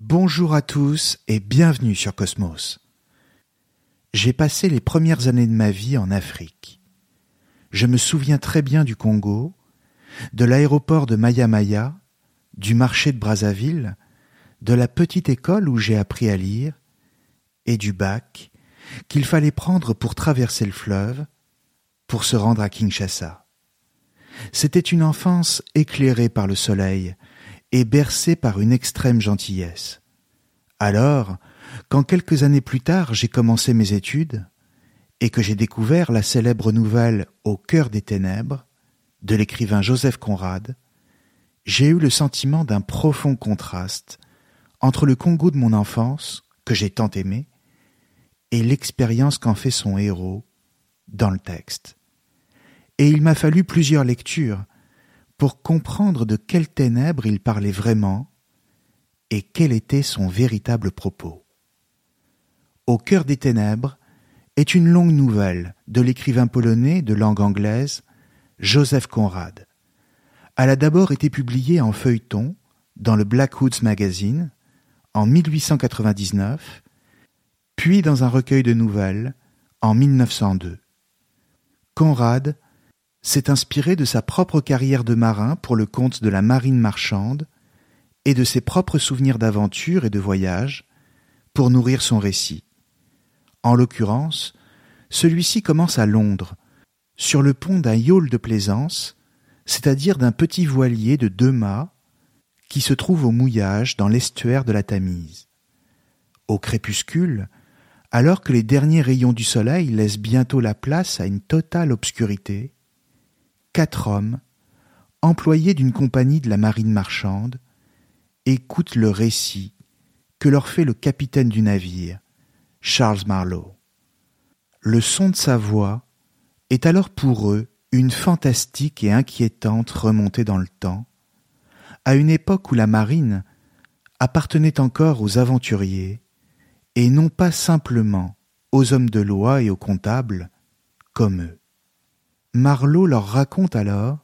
Bonjour à tous et bienvenue sur Cosmos. J'ai passé les premières années de ma vie en Afrique. Je me souviens très bien du Congo, de l'aéroport de Maya Maya, du marché de Brazzaville, de la petite école où j'ai appris à lire, et du bac qu'il fallait prendre pour traverser le fleuve, pour se rendre à Kinshasa. C'était une enfance éclairée par le soleil et bercée par une extrême gentillesse. Alors, quand quelques années plus tard j'ai commencé mes études, et que j'ai découvert la célèbre nouvelle Au cœur des ténèbres de l'écrivain Joseph Conrad, j'ai eu le sentiment d'un profond contraste entre le Congo de mon enfance, que j'ai tant aimé, et l'expérience qu'en fait son héros dans le texte. Et il m'a fallu plusieurs lectures pour comprendre de quelles ténèbres il parlait vraiment et quel était son véritable propos. Au cœur des ténèbres est une longue nouvelle de l'écrivain polonais de langue anglaise Joseph Conrad. Elle a d'abord été publiée en feuilleton dans le Blackwoods Magazine en 1899, puis dans un recueil de nouvelles en 1902. Conrad s'est inspiré de sa propre carrière de marin pour le compte de la marine marchande et de ses propres souvenirs d'aventure et de voyage pour nourrir son récit. En l'occurrence, celui-ci commence à Londres, sur le pont d'un yawl de plaisance, c'est-à-dire d'un petit voilier de deux mâts qui se trouve au mouillage dans l'estuaire de la Tamise. Au crépuscule, alors que les derniers rayons du soleil laissent bientôt la place à une totale obscurité, quatre hommes, employés d'une compagnie de la marine marchande, écoutent le récit que leur fait le capitaine du navire, Charles Marlowe. Le son de sa voix est alors pour eux une fantastique et inquiétante remontée dans le temps, à une époque où la marine appartenait encore aux aventuriers et non pas simplement aux hommes de loi et aux comptables comme eux. Marlowe leur raconte alors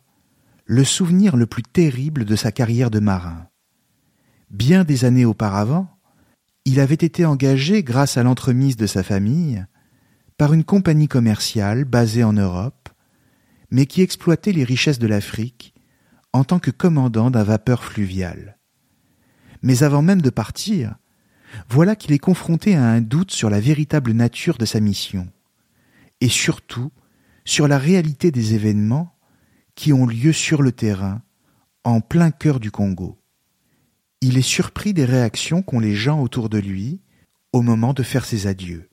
le souvenir le plus terrible de sa carrière de marin. Bien des années auparavant, il avait été engagé grâce à l'entremise de sa famille par une compagnie commerciale basée en Europe, mais qui exploitait les richesses de l'Afrique en tant que commandant d'un vapeur fluvial. Mais avant même de partir, voilà qu'il est confronté à un doute sur la véritable nature de sa mission, et surtout sur la réalité des événements qui ont lieu sur le terrain, en plein cœur du Congo. Il est surpris des réactions qu'ont les gens autour de lui au moment de faire ses adieux.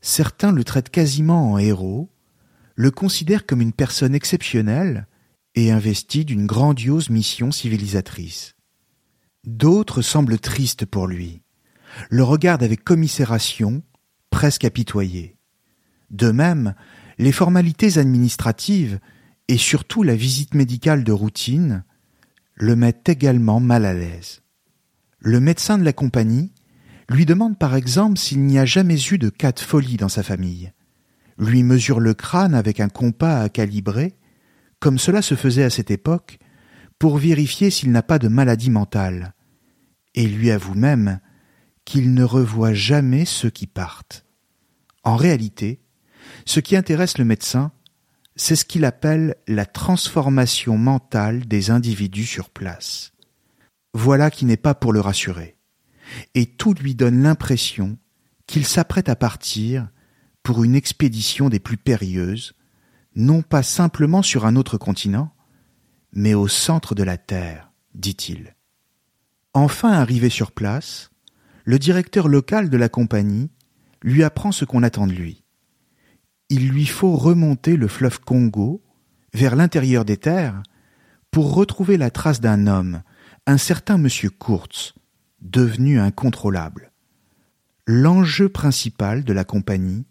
Certains le traitent quasiment en héros, le considèrent comme une personne exceptionnelle et investie d'une grandiose mission civilisatrice. D'autres semblent tristes pour lui, le regardent avec commisération, presque apitoyé. De même, les formalités administratives et surtout la visite médicale de routine le mettent également mal à l'aise. Le médecin de la compagnie lui demande par exemple s'il n'y a jamais eu de cas de folie dans sa famille, lui mesure le crâne avec un compas à calibrer, comme cela se faisait à cette époque, pour vérifier s'il n'a pas de maladie mentale, et lui avoue même qu'il ne revoit jamais ceux qui partent. En réalité, ce qui intéresse le médecin, c'est ce qu'il appelle la transformation mentale des individus sur place. voilà qui n'est pas pour le rassurer, et tout lui donne l'impression qu'il s'apprête à partir pour une expédition des plus périlleuses, non pas simplement sur un autre continent, mais au centre de la Terre, dit-il. Enfin arrivé sur place, le directeur local de la compagnie lui apprend ce qu'on attend de lui. Il lui faut remonter le fleuve Congo vers l'intérieur des terres pour retrouver la trace d'un homme, un certain monsieur Kurtz, devenu incontrôlable. L'enjeu principal de la compagnie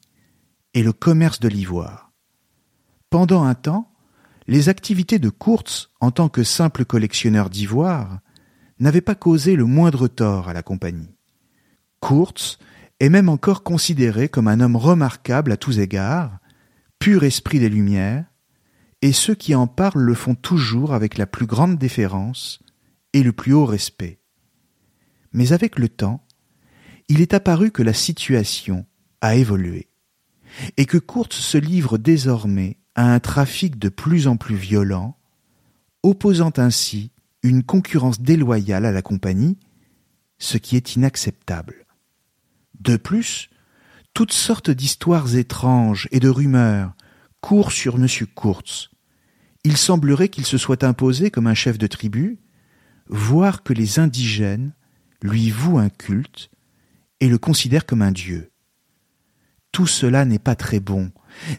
est le commerce de l'ivoire. Pendant un temps, les activités de Kurtz en tant que simple collectionneur d'ivoire n'avaient pas causé le moindre tort à la compagnie. Kurtz est même encore considéré comme un homme remarquable à tous égards, pur esprit des Lumières, et ceux qui en parlent le font toujours avec la plus grande déférence et le plus haut respect. Mais avec le temps, il est apparu que la situation a évolué, et que Kurtz se livre désormais à un trafic de plus en plus violent, opposant ainsi une concurrence déloyale à la compagnie, ce qui est inacceptable. De plus, toutes sortes d'histoires étranges et de rumeurs courent sur M. Kurtz. Il semblerait qu'il se soit imposé comme un chef de tribu, voire que les indigènes lui vouent un culte et le considèrent comme un dieu. Tout cela n'est pas très bon,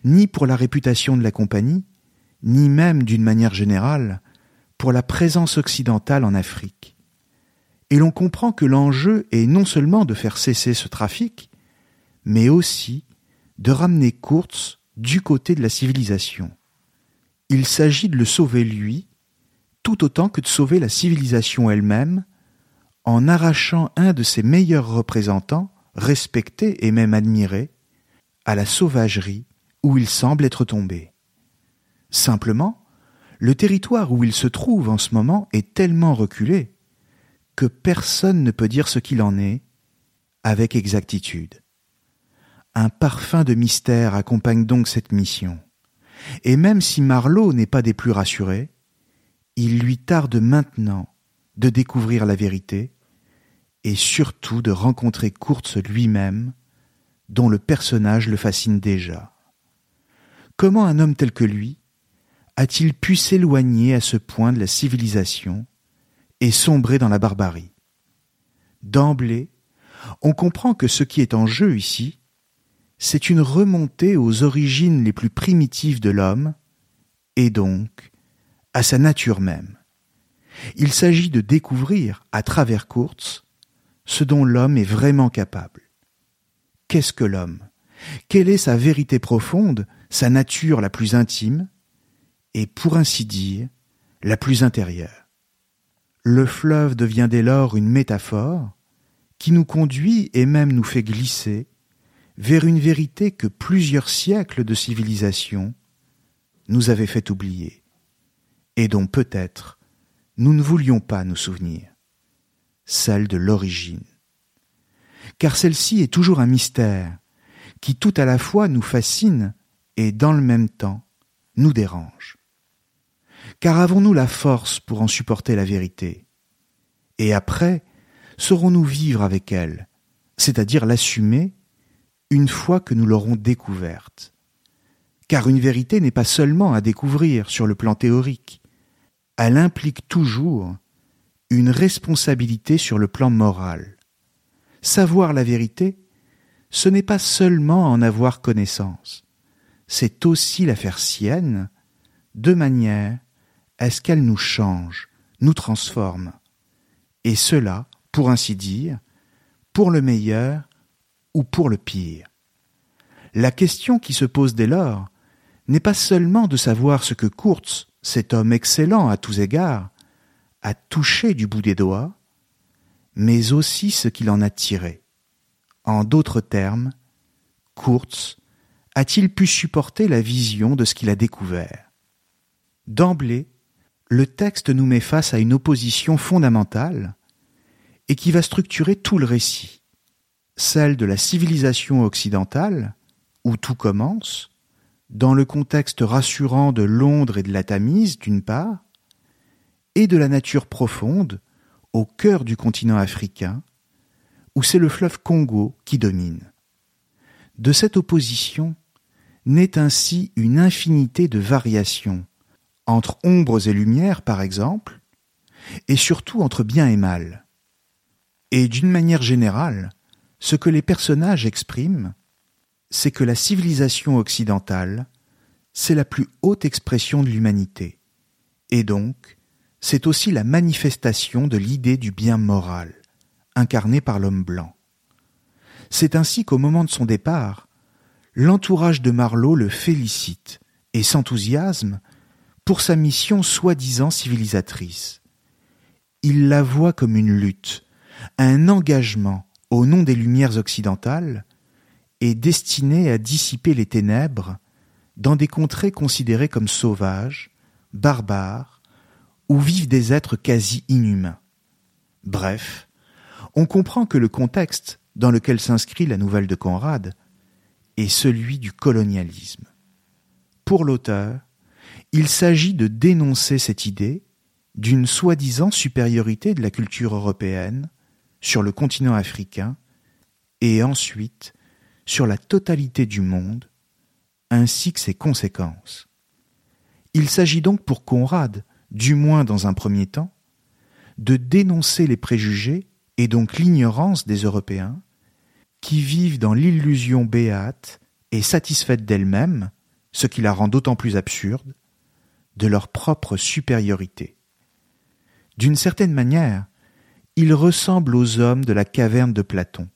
ni pour la réputation de la compagnie, ni même d'une manière générale pour la présence occidentale en Afrique. Et l'on comprend que l'enjeu est non seulement de faire cesser ce trafic, mais aussi de ramener Kurtz du côté de la civilisation. Il s'agit de le sauver lui, tout autant que de sauver la civilisation elle-même, en arrachant un de ses meilleurs représentants, respecté et même admiré, à la sauvagerie où il semble être tombé. Simplement, le territoire où il se trouve en ce moment est tellement reculé que personne ne peut dire ce qu'il en est avec exactitude. Un parfum de mystère accompagne donc cette mission. Et même si Marlowe n'est pas des plus rassurés, il lui tarde maintenant de découvrir la vérité et surtout de rencontrer Kurtz lui-même, dont le personnage le fascine déjà. Comment un homme tel que lui a-t-il pu s'éloigner à ce point de la civilisation et sombrer dans la barbarie D'emblée, on comprend que ce qui est en jeu ici, c'est une remontée aux origines les plus primitives de l'homme, et donc à sa nature même. Il s'agit de découvrir, à travers Kurtz, ce dont l'homme est vraiment capable. Qu'est-ce que l'homme? Quelle est sa vérité profonde, sa nature la plus intime, et pour ainsi dire, la plus intérieure? Le fleuve devient dès lors une métaphore qui nous conduit et même nous fait glisser vers une vérité que plusieurs siècles de civilisation nous avaient fait oublier, et dont peut-être nous ne voulions pas nous souvenir, celle de l'origine. Car celle-ci est toujours un mystère qui tout à la fois nous fascine et dans le même temps nous dérange. Car avons-nous la force pour en supporter la vérité? Et après, saurons-nous vivre avec elle, c'est-à-dire l'assumer une fois que nous l'aurons découverte? Car une vérité n'est pas seulement à découvrir sur le plan théorique, elle implique toujours une responsabilité sur le plan moral. Savoir la vérité, ce n'est pas seulement en avoir connaissance, c'est aussi la faire sienne, de manière à ce qu'elle nous change, nous transforme, et cela, pour ainsi dire, pour le meilleur ou pour le pire. La question qui se pose dès lors n'est pas seulement de savoir ce que Kurtz, cet homme excellent à tous égards, a touché du bout des doigts, mais aussi ce qu'il en a tiré. En d'autres termes, Kurtz a-t-il pu supporter la vision de ce qu'il a découvert? D'emblée, le texte nous met face à une opposition fondamentale et qui va structurer tout le récit celle de la civilisation occidentale, où tout commence, dans le contexte rassurant de Londres et de la Tamise d'une part, et de la nature profonde, au cœur du continent africain, où c'est le fleuve Congo qui domine. De cette opposition naît ainsi une infinité de variations, entre ombres et lumières par exemple, et surtout entre bien et mal. Et d'une manière générale, ce que les personnages expriment, c'est que la civilisation occidentale, c'est la plus haute expression de l'humanité, et donc c'est aussi la manifestation de l'idée du bien moral, incarné par l'homme blanc. C'est ainsi qu'au moment de son départ, l'entourage de Marlowe le félicite et s'enthousiasme pour sa mission soi-disant civilisatrice. Il la voit comme une lutte, un engagement au nom des lumières occidentales et destiné à dissiper les ténèbres dans des contrées considérées comme sauvages, barbares, où vivent des êtres quasi inhumains. Bref, on comprend que le contexte dans lequel s'inscrit la nouvelle de Conrad est celui du colonialisme. Pour l'auteur, il s'agit de dénoncer cette idée d'une soi-disant supériorité de la culture européenne sur le continent africain et ensuite sur la totalité du monde, ainsi que ses conséquences. Il s'agit donc pour Conrad, du moins dans un premier temps, de dénoncer les préjugés et donc l'ignorance des Européens qui vivent dans l'illusion béate et satisfaite d'elles-mêmes, ce qui la rend d'autant plus absurde, de leur propre supériorité. D'une certaine manière, ils ressemblent aux hommes de la caverne de Platon,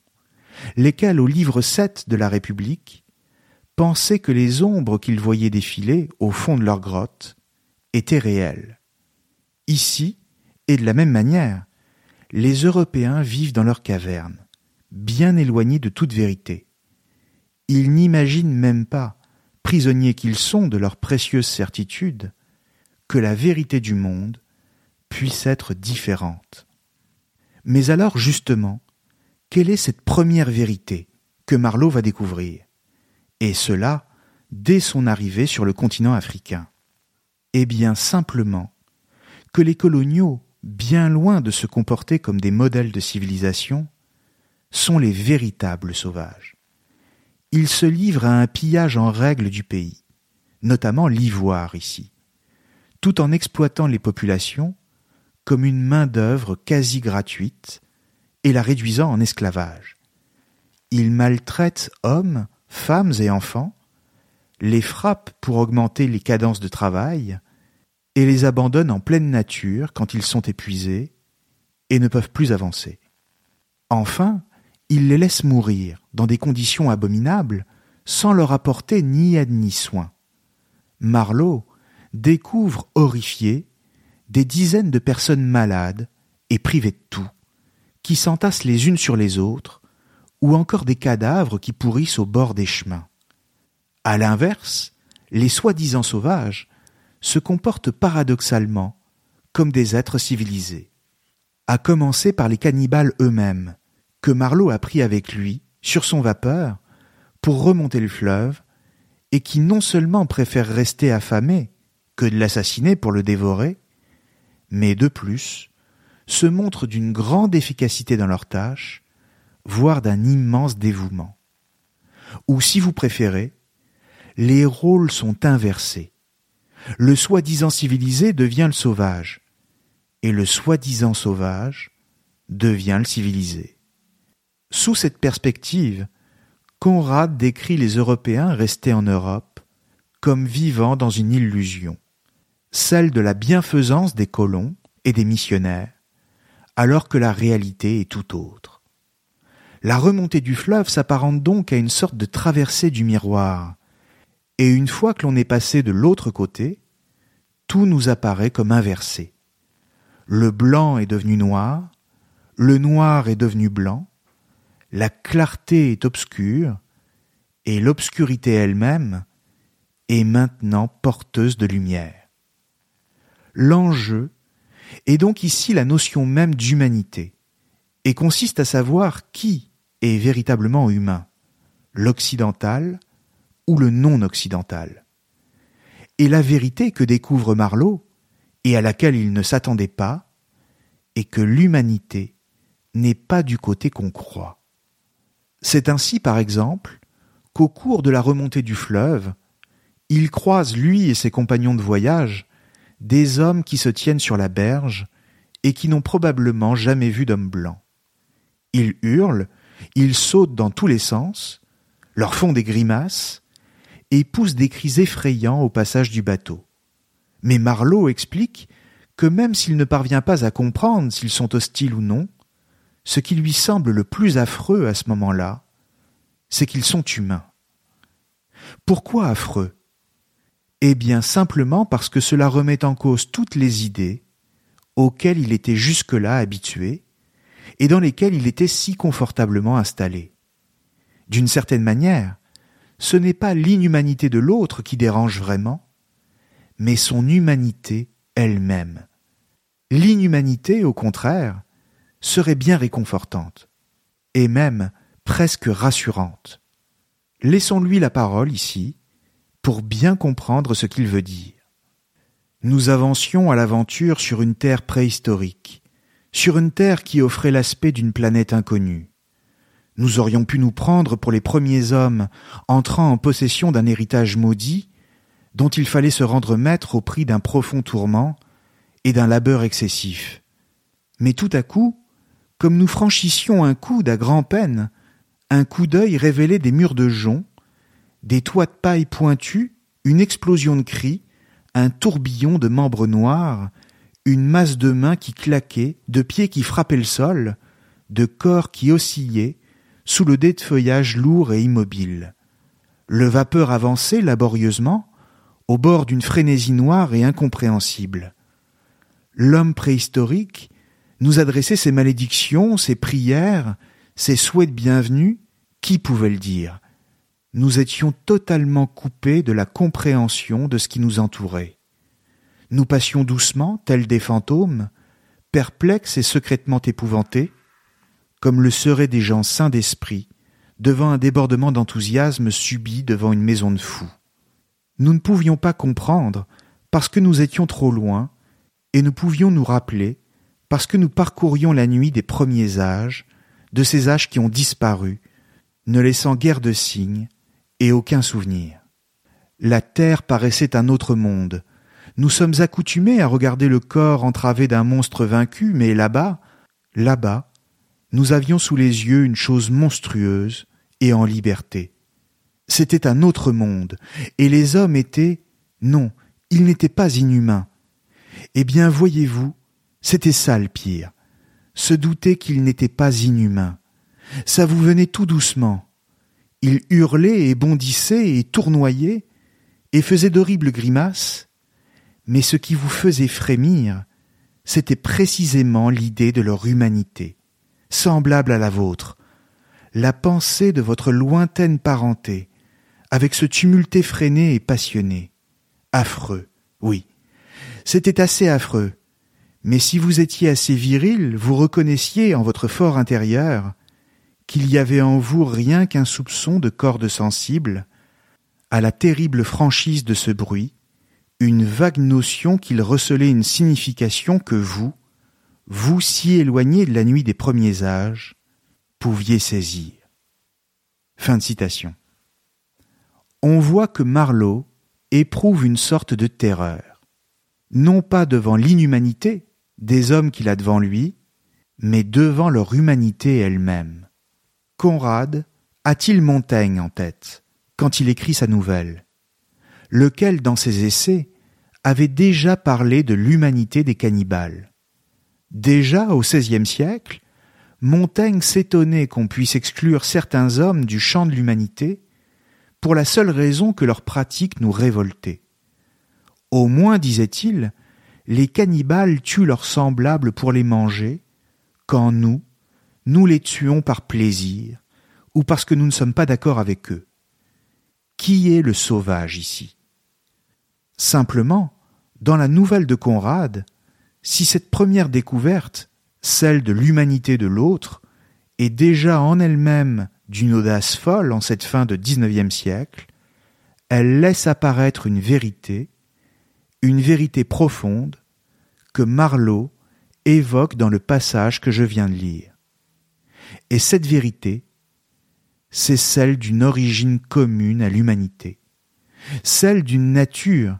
lesquels au livre 7 de la République pensaient que les ombres qu'ils voyaient défiler au fond de leur grotte étaient réelles. Ici, et de la même manière, les Européens vivent dans leur caverne, bien éloignés de toute vérité. Ils n'imaginent même pas, prisonniers qu'ils sont de leur précieuse certitude, que la vérité du monde puisse être différente. Mais alors justement, quelle est cette première vérité que Marlowe va découvrir? Et cela dès son arrivée sur le continent africain. Eh bien simplement que les coloniaux, bien loin de se comporter comme des modèles de civilisation, sont les véritables sauvages. Ils se livrent à un pillage en règle du pays, notamment l'ivoire ici, tout en exploitant les populations comme une main-d'œuvre quasi gratuite et la réduisant en esclavage. Ils maltraitent hommes, femmes et enfants, les frappent pour augmenter les cadences de travail, et les abandonnent en pleine nature quand ils sont épuisés et ne peuvent plus avancer. Enfin, ils les laissent mourir dans des conditions abominables sans leur apporter ni aide ni soin. Marlowe découvre horrifié des dizaines de personnes malades et privées de tout, qui s'entassent les unes sur les autres, ou encore des cadavres qui pourrissent au bord des chemins. À l'inverse, les soi-disant sauvages se comportent paradoxalement comme des êtres civilisés, à commencer par les cannibales eux-mêmes, que Marlowe a pris avec lui, sur son vapeur, pour remonter le fleuve, et qui non seulement préfèrent rester affamés que de l'assassiner pour le dévorer, mais de plus, se montrent d'une grande efficacité dans leur tâche, voire d'un immense dévouement. Ou si vous préférez, les rôles sont inversés. Le soi-disant civilisé devient le sauvage, et le soi-disant sauvage devient le civilisé. Sous cette perspective, Conrad décrit les Européens restés en Europe comme vivant dans une illusion, celle de la bienfaisance des colons et des missionnaires, alors que la réalité est tout autre. La remontée du fleuve s'apparente donc à une sorte de traversée du miroir, et une fois que l'on est passé de l'autre côté, tout nous apparaît comme inversé. Le blanc est devenu noir, le noir est devenu blanc, la clarté est obscure, et l'obscurité elle-même est maintenant porteuse de lumière. L'enjeu est donc ici la notion même d'humanité, et consiste à savoir qui est véritablement humain, l'occidental ou le non occidental. Et la vérité que découvre Marlowe, et à laquelle il ne s'attendait pas, et que l'humanité n'est pas du côté qu'on croit. C'est ainsi, par exemple, qu'au cours de la remontée du fleuve, il croise, lui et ses compagnons de voyage, des hommes qui se tiennent sur la berge et qui n'ont probablement jamais vu d'homme blanc. Ils hurlent, ils sautent dans tous les sens, leur font des grimaces, et poussent des cris effrayants au passage du bateau. Mais Marlowe explique que même s'il ne parvient pas à comprendre s'ils sont hostiles ou non, ce qui lui semble le plus affreux à ce moment-là, c'est qu'ils sont humains. Pourquoi affreux? Eh bien simplement parce que cela remet en cause toutes les idées auxquelles il était jusque-là habitué et dans lesquelles il était si confortablement installé. D'une certaine manière, ce n'est pas l'inhumanité de l'autre qui dérange vraiment, mais son humanité elle-même. L'inhumanité, au contraire, serait bien réconfortante, et même presque rassurante. Laissons-lui la parole ici, pour bien comprendre ce qu'il veut dire. Nous avancions à l'aventure sur une terre préhistorique, sur une terre qui offrait l'aspect d'une planète inconnue. Nous aurions pu nous prendre pour les premiers hommes entrant en possession d'un héritage maudit, dont il fallait se rendre maître au prix d'un profond tourment et d'un labeur excessif. Mais tout à coup, comme nous franchissions un coude à grand-peine, un coup d'œil révélait des murs de jonc, des toits de paille pointus, une explosion de cris, un tourbillon de membres noirs, une masse de mains qui claquaient, de pieds qui frappaient le sol, de corps qui oscillaient, sous le dé feuillage lourd et immobile. Le vapeur avançait laborieusement, au bord d'une frénésie noire et incompréhensible. L'homme préhistorique nous adresser ses malédictions, ses prières, ses souhaits de bienvenue, qui pouvait le dire? Nous étions totalement coupés de la compréhension de ce qui nous entourait. Nous passions doucement, tels des fantômes, perplexes et secrètement épouvantés, comme le seraient des gens saints d'esprit, devant un débordement d'enthousiasme subi devant une maison de fous. Nous ne pouvions pas comprendre, parce que nous étions trop loin, et nous pouvions nous rappeler parce que nous parcourions la nuit des premiers âges, de ces âges qui ont disparu, ne laissant guère de signes et aucun souvenir. La terre paraissait un autre monde. Nous sommes accoutumés à regarder le corps entravé d'un monstre vaincu, mais là-bas, là-bas, nous avions sous les yeux une chose monstrueuse et en liberté. C'était un autre monde, et les hommes étaient, non, ils n'étaient pas inhumains. Eh bien, voyez-vous, c'était ça le pire. Se douter qu'il n'était pas inhumain. Ça vous venait tout doucement. Il hurlait et bondissait et tournoyait et faisait d'horribles grimaces, mais ce qui vous faisait frémir, c'était précisément l'idée de leur humanité, semblable à la vôtre, la pensée de votre lointaine parenté, avec ce tumulte effréné et passionné. Affreux, oui. C'était assez affreux, mais si vous étiez assez viril, vous reconnaissiez en votre fort intérieur qu'il y avait en vous rien qu'un soupçon de corde sensible, à la terrible franchise de ce bruit, une vague notion qu'il recelait une signification que vous, vous si éloigné de la nuit des premiers âges, pouviez saisir. Fin de citation. On voit que Marlowe éprouve une sorte de terreur, non pas devant l'inhumanité, des hommes qu'il a devant lui, mais devant leur humanité elle-même. Conrad a-t-il Montaigne en tête quand il écrit sa nouvelle, lequel dans ses essais avait déjà parlé de l'humanité des cannibales? Déjà au XVIe siècle, Montaigne s'étonnait qu'on puisse exclure certains hommes du champ de l'humanité pour la seule raison que leur pratique nous révoltait. Au moins, disait-il, les cannibales tuent leurs semblables pour les manger, quand nous, nous les tuons par plaisir, ou parce que nous ne sommes pas d'accord avec eux. Qui est le sauvage ici? Simplement, dans la nouvelle de Conrad, si cette première découverte, celle de l'humanité de l'autre, est déjà en elle-même d'une audace folle en cette fin de XIXe siècle, elle laisse apparaître une vérité, une vérité profonde, que Marlowe évoque dans le passage que je viens de lire. Et cette vérité, c'est celle d'une origine commune à l'humanité, celle d'une nature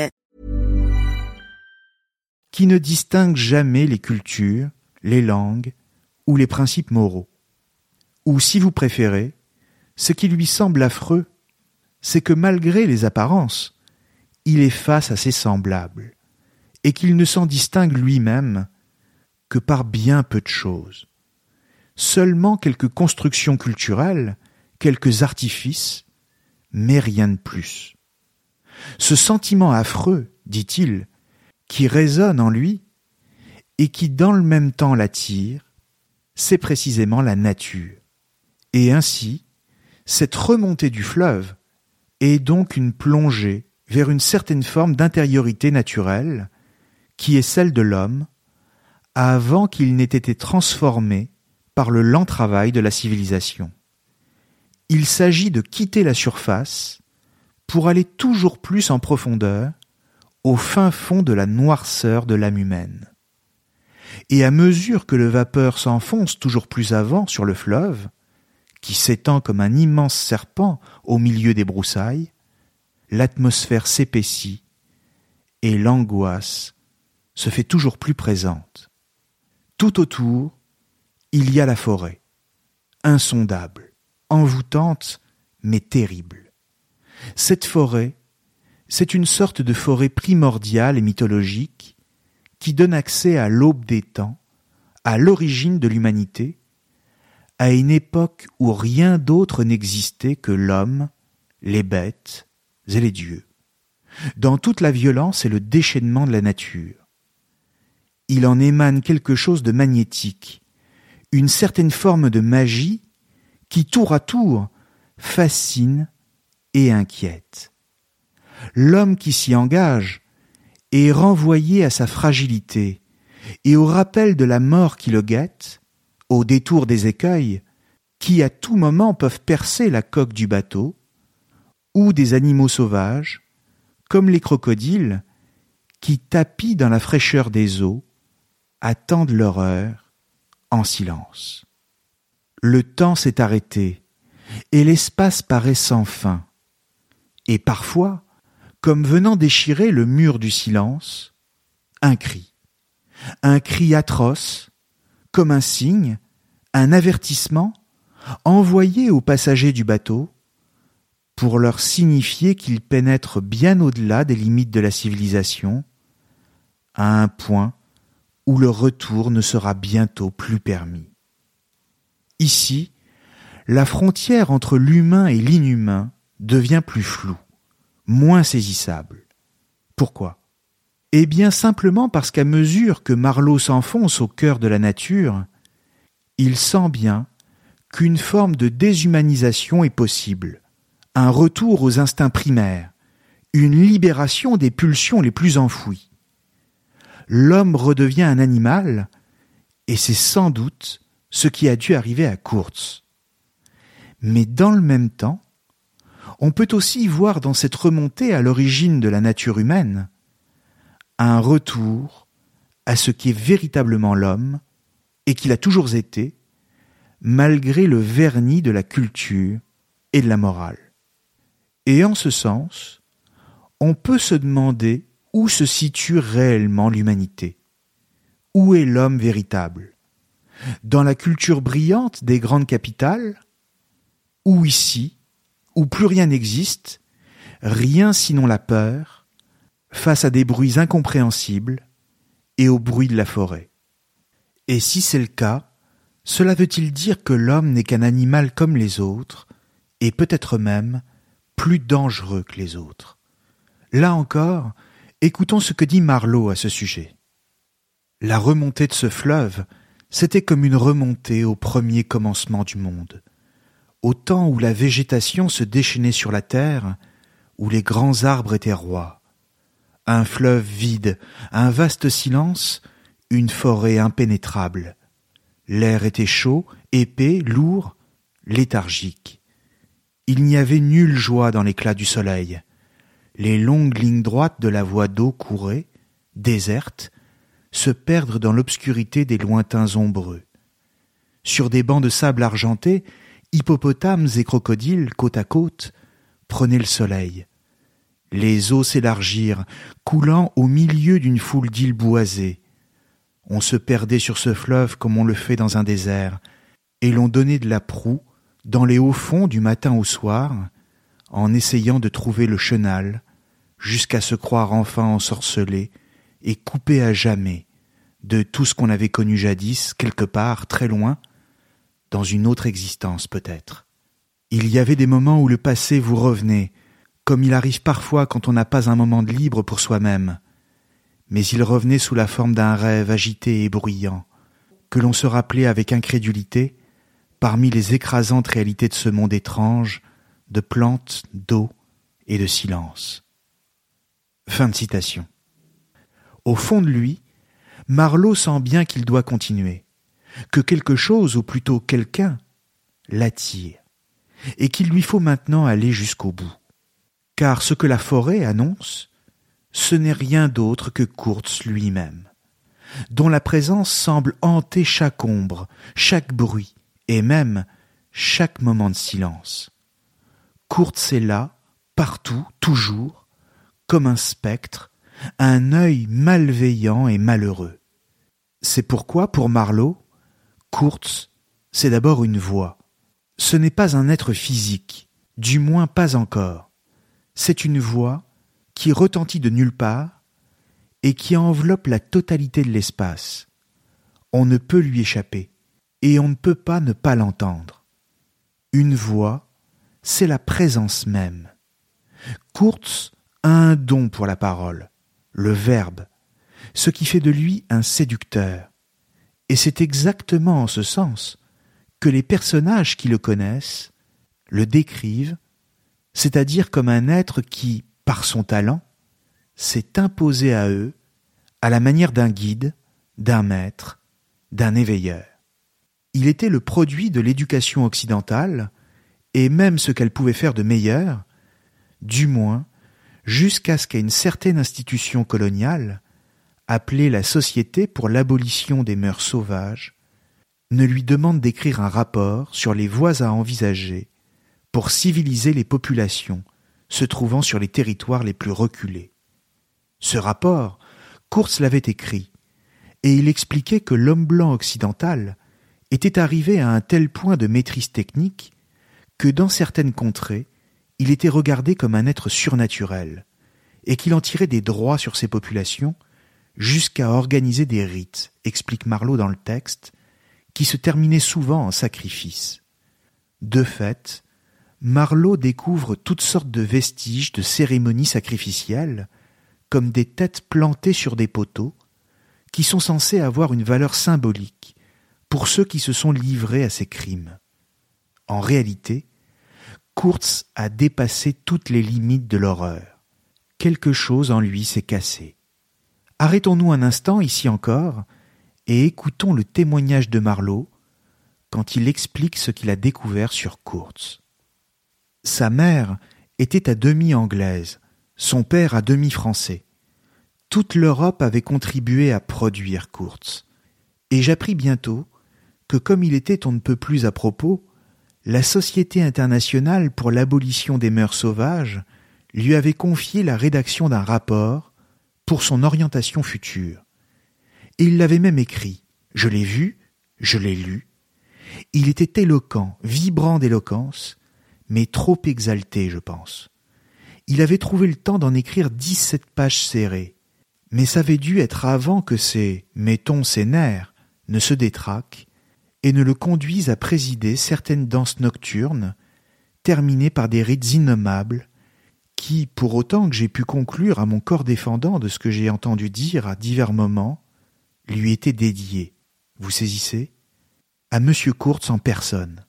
Qui ne distingue jamais les cultures, les langues ou les principes moraux. Ou si vous préférez, ce qui lui semble affreux, c'est que malgré les apparences, il est face à ses semblables, et qu'il ne s'en distingue lui-même que par bien peu de choses. Seulement quelques constructions culturelles, quelques artifices, mais rien de plus. Ce sentiment affreux, dit-il, qui résonne en lui et qui dans le même temps l'attire, c'est précisément la nature. Et ainsi, cette remontée du fleuve est donc une plongée vers une certaine forme d'intériorité naturelle qui est celle de l'homme avant qu'il n'ait été transformé par le lent travail de la civilisation. Il s'agit de quitter la surface pour aller toujours plus en profondeur au fin fond de la noirceur de l'âme humaine. Et à mesure que le vapeur s'enfonce toujours plus avant sur le fleuve, qui s'étend comme un immense serpent au milieu des broussailles, l'atmosphère s'épaissit et l'angoisse se fait toujours plus présente. Tout autour, il y a la forêt, insondable, envoûtante, mais terrible. Cette forêt, c'est une sorte de forêt primordiale et mythologique qui donne accès à l'aube des temps, à l'origine de l'humanité, à une époque où rien d'autre n'existait que l'homme, les bêtes et les dieux, dans toute la violence et le déchaînement de la nature. Il en émane quelque chose de magnétique, une certaine forme de magie qui, tour à tour, fascine et inquiète. L'homme qui s'y engage est renvoyé à sa fragilité et au rappel de la mort qui le guette, au détour des écueils, qui à tout moment peuvent percer la coque du bateau, ou des animaux sauvages, comme les crocodiles, qui tapis dans la fraîcheur des eaux, attendent leur heure en silence. Le temps s'est arrêté, et l'espace paraît sans fin, et parfois, comme venant déchirer le mur du silence, un cri, un cri atroce, comme un signe, un avertissement, envoyé aux passagers du bateau, pour leur signifier qu'ils pénètrent bien au-delà des limites de la civilisation, à un point où le retour ne sera bientôt plus permis. Ici, la frontière entre l'humain et l'inhumain devient plus floue, moins saisissable. Pourquoi? Eh bien simplement parce qu'à mesure que Marlowe s'enfonce au cœur de la nature, il sent bien qu'une forme de déshumanisation est possible, un retour aux instincts primaires, une libération des pulsions les plus enfouies. L'homme redevient un animal, et c'est sans doute ce qui a dû arriver à Kurtz. Mais dans le même temps, on peut aussi voir dans cette remontée à l'origine de la nature humaine un retour à ce qui est véritablement l'homme et qu'il a toujours été, malgré le vernis de la culture et de la morale. Et en ce sens, on peut se demander où se situe réellement l'humanité. Où est l'homme véritable? Dans la culture brillante des grandes capitales? Ou ici, où plus rien n'existe, rien sinon la peur, face à des bruits incompréhensibles et au bruit de la forêt. Et si c'est le cas, cela veut-il dire que l'homme n'est qu'un animal comme les autres, et peut-être même plus dangereux que les autres? Là encore, écoutons ce que dit Marlowe à ce sujet. La remontée de ce fleuve, c'était comme une remontée au premier commencement du monde, au temps où la végétation se déchaînait sur la terre, où les grands arbres étaient rois. Un fleuve vide, un vaste silence, une forêt impénétrable. L'air était chaud, épais, lourd, léthargique. Il n'y avait nulle joie dans l'éclat du soleil. Les longues lignes droites de la voie d'eau couraient, désertes, se perdre dans l'obscurité des lointains ombreux. Sur des bancs de sable argenté, hippopotames et crocodiles, côte à côte, prenaient le soleil. Les eaux s'élargirent, coulant au milieu d'une foule d'îles boisées. On se perdait sur ce fleuve comme on le fait dans un désert, et l'on donnait de la proue dans les hauts fonds du matin au soir, en essayant de trouver le chenal, jusqu'à se croire enfin ensorcelé et coupé à jamais de tout ce qu'on avait connu jadis, quelque part, très loin, dans une autre existence peut-être. Il y avait des moments où le passé vous revenait, comme il arrive parfois quand on n'a pas un moment de libre pour soi-même, mais il revenait sous la forme d'un rêve agité et bruyant, que l'on se rappelait avec incrédulité parmi les écrasantes réalités de ce monde étrange, de plantes, d'eau et de silence. Fin de citation. Au fond de lui, Marlowe sent bien qu'il doit continuer, que quelque chose, ou plutôt quelqu'un, l'attire, et qu'il lui faut maintenant aller jusqu'au bout. Car ce que la forêt annonce, ce n'est rien d'autre que Kurtz lui-même, dont la présence semble hanter chaque ombre, chaque bruit, et même chaque moment de silence. Kurtz est là, partout, toujours, comme un spectre, un œil malveillant et malheureux. C'est pourquoi, pour Marlowe, Kurtz, c'est d'abord une voix. Ce n'est pas un être physique, du moins pas encore. C'est une voix qui retentit de nulle part et qui enveloppe la totalité de l'espace. On ne peut lui échapper, et on ne peut pas ne pas l'entendre. Une voix, c'est la présence même. Kurtz a un don pour la parole, le verbe, ce qui fait de lui un séducteur. Et c'est exactement en ce sens que les personnages qui le connaissent le décrivent, c'est-à-dire comme un être qui, par son talent, s'est imposé à eux à la manière d'un guide, d'un maître, d'un éveilleur. Il était le produit de l'éducation occidentale, et même ce qu'elle pouvait faire de meilleur, du moins jusqu'à ce qu'à une certaine institution coloniale, appelée la Société pour l'abolition des mœurs sauvages, ne lui demande d'écrire un rapport sur les voies à envisager pour civiliser les populations se trouvant sur les territoires les plus reculés. Ce rapport, Kurtz l'avait écrit, et il expliquait que l'homme blanc occidental était arrivé à un tel point de maîtrise technique que dans certaines contrées, il était regardé comme un être surnaturel, et qu'il en tirait des droits sur ses populations jusqu'à organiser des rites, explique Marlowe dans le texte, qui se terminaient souvent en sacrifice. De fait, Marlowe découvre toutes sortes de vestiges de cérémonies sacrificielles, comme des têtes plantées sur des poteaux, qui sont censés avoir une valeur symbolique pour ceux qui se sont livrés à ces crimes. En réalité, Kurtz a dépassé toutes les limites de l'horreur. Quelque chose en lui s'est cassé. Arrêtons-nous un instant ici encore et écoutons le témoignage de Marlowe quand il explique ce qu'il a découvert sur Kurtz. Sa mère était à demi anglaise, son père à demi français. Toute l'Europe avait contribué à produire Kurtz. Et j'appris bientôt que comme il était on ne peut plus à propos, la Société internationale pour l'abolition des mœurs sauvages lui avait confié la rédaction d'un rapport pour son orientation future. Il l'avait même écrit. Je l'ai vu, je l'ai lu. Il était éloquent, vibrant d'éloquence, mais trop exalté, je pense. Il avait trouvé le temps d'en écrire dix-sept pages serrées, mais ça avait dû être avant que ses, mettons, ses nerfs ne se détraquent et ne le conduisent à présider certaines danses nocturnes, terminées par des rites innommables, qui, pour autant que j'ai pu conclure à mon corps défendant de ce que j'ai entendu dire à divers moments, lui étaient dédiés. Vous saisissez? À Monsieur Kurtz en personne.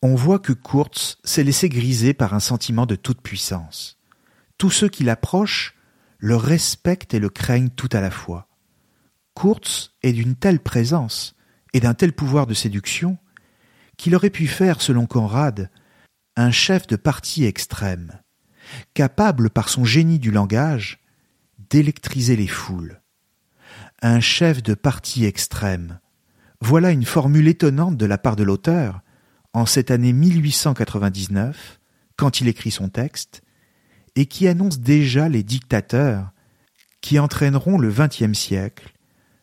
On voit que Kurtz s'est laissé griser par un sentiment de toute puissance. Tous ceux qui l'approchent le respectent et le craignent tout à la fois. Kurtz est d'une telle présence et d'un tel pouvoir de séduction qu'il aurait pu faire, selon Conrad, un chef de parti extrême, capable par son génie du langage d'électriser les foules. Un chef de parti extrême. Voilà une formule étonnante de la part de l'auteur, en cette année 1899, quand il écrit son texte, et qui annonce déjà les dictateurs qui entraîneront le XXe siècle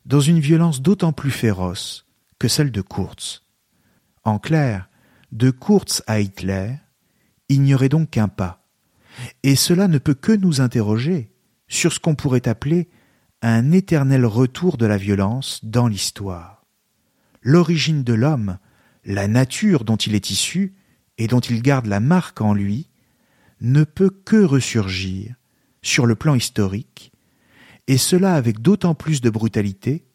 dans une violence d'autant plus féroce que celle de Kurz. En clair, de Kurz à Hitler, il n'y aurait donc qu'un pas. Et cela ne peut que nous interroger sur ce qu'on pourrait appeler un éternel retour de la violence dans l'histoire. L'origine de l'homme la nature dont il est issu et dont il garde la marque en lui ne peut que ressurgir sur le plan historique, et cela avec d'autant plus de brutalité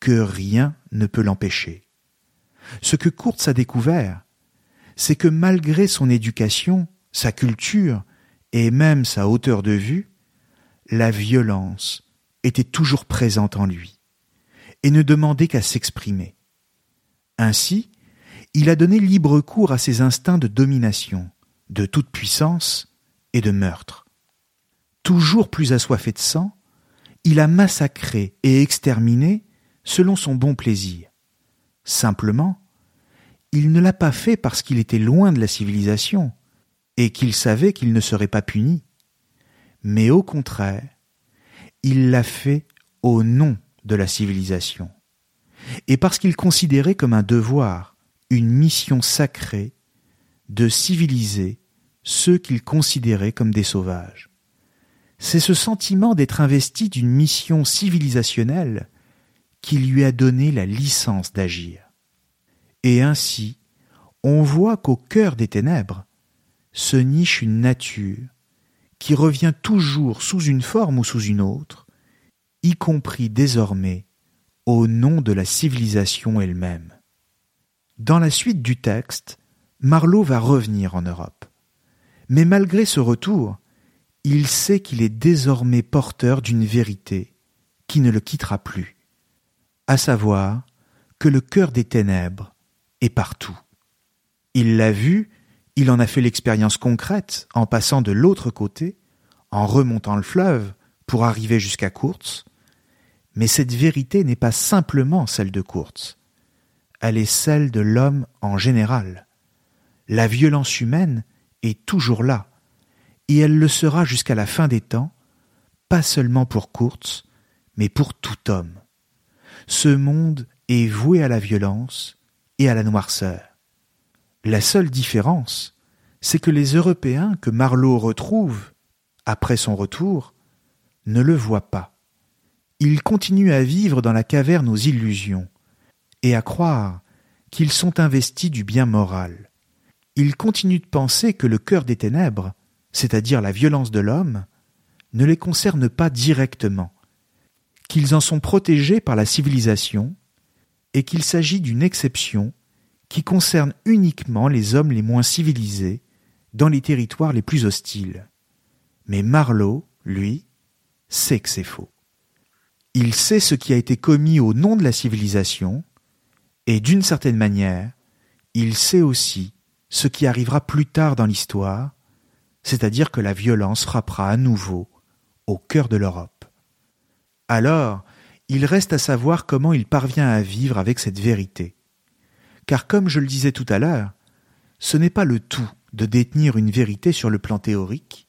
que rien ne peut l'empêcher. Ce que Kurtz a découvert, c'est que malgré son éducation, sa culture et même sa hauteur de vue, la violence était toujours présente en lui et ne demandait qu'à s'exprimer. Ainsi, il a donné libre cours à ses instincts de domination, de toute puissance et de meurtre. Toujours plus assoiffé de sang, il a massacré et exterminé selon son bon plaisir. Simplement, il ne l'a pas fait parce qu'il était loin de la civilisation et qu'il savait qu'il ne serait pas puni, mais au contraire, il l'a fait au nom de la civilisation, et parce qu'il considérait comme un devoir une mission sacrée de civiliser ceux qu'il considérait comme des sauvages. C'est ce sentiment d'être investi d'une mission civilisationnelle qui lui a donné la licence d'agir. Et ainsi, on voit qu'au cœur des ténèbres se niche une nature qui revient toujours sous une forme ou sous une autre, y compris désormais au nom de la civilisation elle-même. Dans la suite du texte, Marlowe va revenir en Europe. Mais malgré ce retour, il sait qu'il est désormais porteur d'une vérité qui ne le quittera plus, à savoir que le cœur des ténèbres partout. Il l'a vu, il en a fait l'expérience concrète en passant de l'autre côté, en remontant le fleuve pour arriver jusqu'à Courts, mais cette vérité n'est pas simplement celle de Courts, elle est celle de l'homme en général. La violence humaine est toujours là, et elle le sera jusqu'à la fin des temps, pas seulement pour Kurtz, mais pour tout homme. Ce monde est voué à la violence et à la noirceur. La seule différence, c'est que les Européens que Marlowe retrouve, après son retour, ne le voient pas. Ils continuent à vivre dans la caverne aux illusions, et à croire qu'ils sont investis du bien moral. Ils continuent de penser que le cœur des ténèbres c'est-à-dire la violence de l'homme, ne les concerne pas directement, qu'ils en sont protégés par la civilisation, et qu'il s'agit d'une exception qui concerne uniquement les hommes les moins civilisés dans les territoires les plus hostiles. Mais Marlowe, lui, sait que c'est faux. Il sait ce qui a été commis au nom de la civilisation, et d'une certaine manière, il sait aussi ce qui arrivera plus tard dans l'histoire, c'est-à-dire que la violence frappera à nouveau au cœur de l'Europe. Alors, il reste à savoir comment il parvient à vivre avec cette vérité. Car comme je le disais tout à l'heure, ce n'est pas le tout de détenir une vérité sur le plan théorique,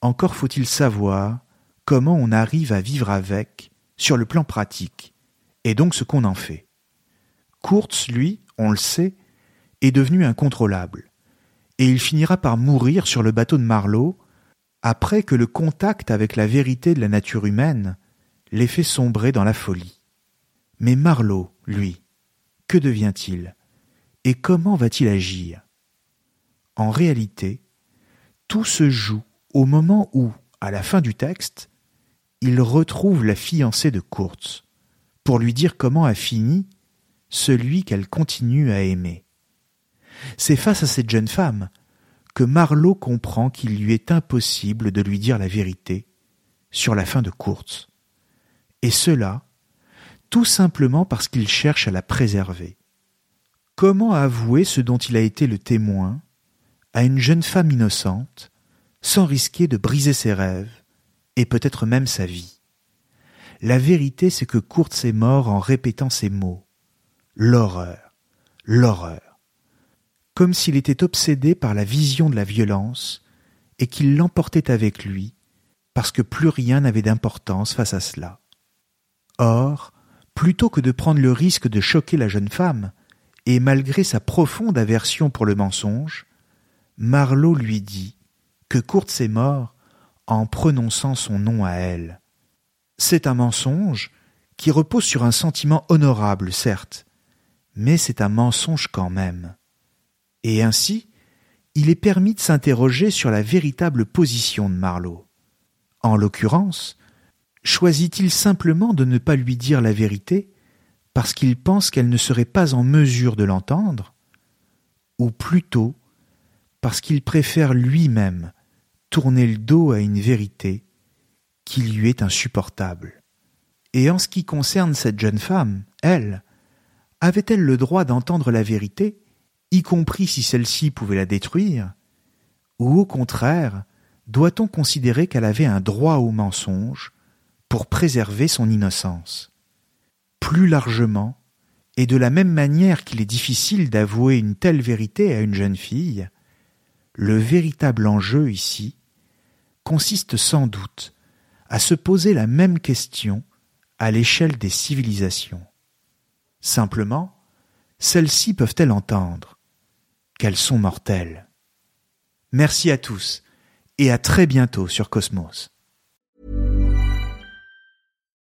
encore faut-il savoir comment on arrive à vivre avec sur le plan pratique, et donc ce qu'on en fait. Kurtz, lui, on le sait, est devenu incontrôlable et il finira par mourir sur le bateau de Marlowe après que le contact avec la vérité de la nature humaine l'ait fait sombrer dans la folie. Mais Marlowe, lui, que devient-il et comment va-t-il agir? En réalité, tout se joue au moment où, à la fin du texte, il retrouve la fiancée de Kurtz pour lui dire comment a fini celui qu'elle continue à aimer. C'est face à cette jeune femme que Marlowe comprend qu'il lui est impossible de lui dire la vérité sur la fin de Kurtz. Et cela, tout simplement parce qu'il cherche à la préserver. Comment avouer ce dont il a été le témoin à une jeune femme innocente sans risquer de briser ses rêves et peut-être même sa vie? La vérité, c'est que Kurtz est mort en répétant ces mots. L'horreur, l'horreur comme s'il était obsédé par la vision de la violence et qu'il l'emportait avec lui, parce que plus rien n'avait d'importance face à cela. Or, plutôt que de prendre le risque de choquer la jeune femme, et malgré sa profonde aversion pour le mensonge, Marlowe lui dit que Kurtz est mort en prononçant son nom à elle. C'est un mensonge qui repose sur un sentiment honorable, certes, mais c'est un mensonge quand même et ainsi il est permis de s'interroger sur la véritable position de Marlowe. En l'occurrence, choisit-il simplement de ne pas lui dire la vérité parce qu'il pense qu'elle ne serait pas en mesure de l'entendre, ou plutôt parce qu'il préfère lui-même tourner le dos à une vérité qui lui est insupportable? Et en ce qui concerne cette jeune femme, elle, avait-elle le droit d'entendre la vérité y compris si celle-ci pouvait la détruire, ou au contraire, doit-on considérer qu'elle avait un droit au mensonge pour préserver son innocence Plus largement, et de la même manière qu'il est difficile d'avouer une telle vérité à une jeune fille, le véritable enjeu ici consiste sans doute à se poser la même question à l'échelle des civilisations. Simplement, celles-ci peuvent-elles entendre qu'elles sont mortelles? Merci à tous et à très bientôt sur Cosmos.